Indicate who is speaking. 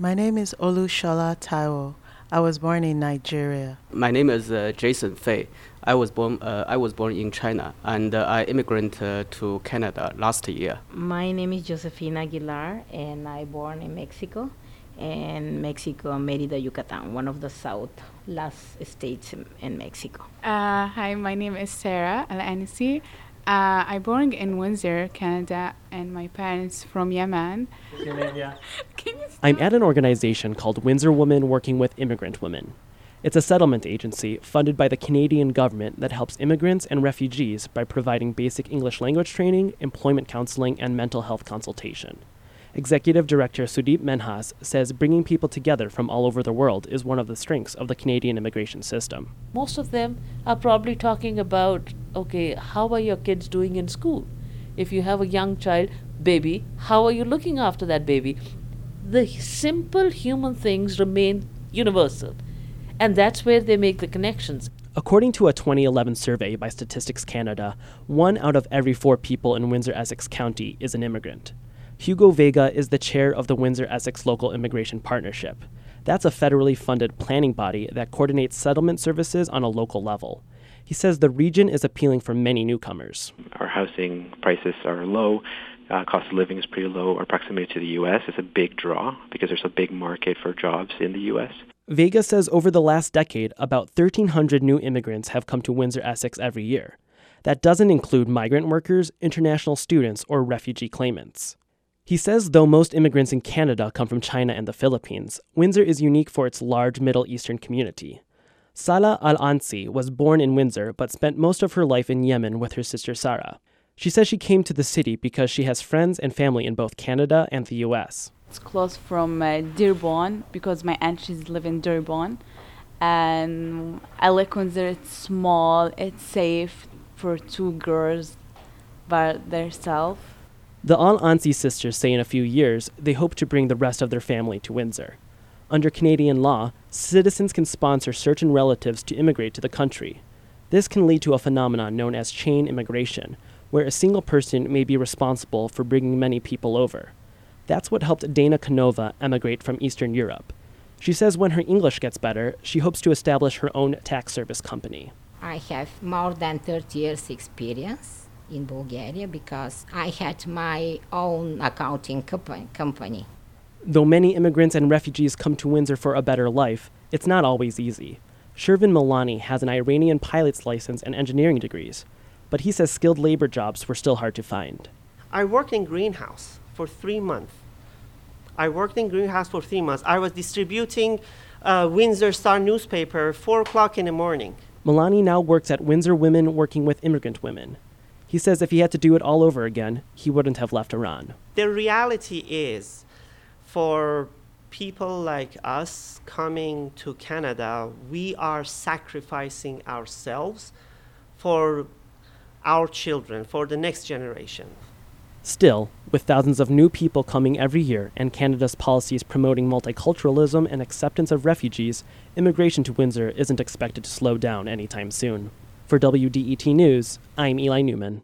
Speaker 1: My name is Olushola Taiwo. I was born in Nigeria.
Speaker 2: My name is uh, Jason Fei. I was born. Uh, I was born in China, and uh, I immigrated to Canada last year.
Speaker 3: My name is Josefina Aguilar, and I born in Mexico, in Mexico, Merida, Yucatan, one of the south last states in, in Mexico.
Speaker 4: Uh, hi, my name is Sarah Al Anisi. Uh, I born in Windsor, Canada, and my parents from Yemen.
Speaker 5: I'm at an organization called Windsor Women Working with Immigrant Women. It's a settlement agency funded by the Canadian government that helps immigrants and refugees by providing basic English language training, employment counseling, and mental health consultation. Executive Director Sudeep Menhas says bringing people together from all over the world is one of the strengths of the Canadian immigration system.
Speaker 6: Most of them are probably talking about okay, how are your kids doing in school? If you have a young child, baby, how are you looking after that baby? The simple human things remain universal. And that's where they make the connections.
Speaker 5: According to a 2011 survey by Statistics Canada, one out of every four people in Windsor Essex County is an immigrant. Hugo Vega is the chair of the Windsor Essex Local Immigration Partnership. That's a federally funded planning body that coordinates settlement services on a local level. He says the region is appealing for many newcomers.
Speaker 7: Our housing prices are low. Uh, cost of living is pretty low. Our proximity to the U.S. is a big draw because there's a big market for jobs in the U.S.
Speaker 5: Vega says over the last decade, about 1,300 new immigrants have come to Windsor Essex every year. That doesn't include migrant workers, international students, or refugee claimants. He says though most immigrants in Canada come from China and the Philippines, Windsor is unique for its large Middle Eastern community. Salah Al Ansi was born in Windsor but spent most of her life in Yemen with her sister Sarah. She says she came to the city because she has friends and family in both Canada and the US.
Speaker 8: It's close from uh, Dearborn because my aunties live in Dearborn. And I like Windsor, it's small, it's safe for two girls by themselves.
Speaker 5: The Al Ansi sisters say in a few years they hope to bring the rest of their family to Windsor. Under Canadian law, citizens can sponsor certain relatives to immigrate to the country. This can lead to a phenomenon known as chain immigration, where a single person may be responsible for bringing many people over. That's what helped Dana Canova emigrate from Eastern Europe. She says when her English gets better, she hopes to establish her own tax service company.
Speaker 3: I have more than 30 years experience in Bulgaria because I had my own accounting company.
Speaker 5: Though many immigrants and refugees come to Windsor for a better life, it's not always easy. Shervin Milani has an Iranian pilot's license and engineering degrees, but he says skilled labor jobs were still hard to find.
Speaker 9: I worked in greenhouse for three months. I worked in greenhouse for three months. I was distributing uh, Windsor Star newspaper four o'clock in the morning.
Speaker 5: Milani now works at Windsor Women Working with Immigrant Women. He says if he had to do it all over again, he wouldn't have left Iran.
Speaker 9: The reality is for people like us coming to Canada, we are sacrificing ourselves for our children, for the next generation.
Speaker 5: Still, with thousands of new people coming every year and Canada's policies promoting multiculturalism and acceptance of refugees, immigration to Windsor isn't expected to slow down anytime soon. For WDET News, I'm Eli Newman.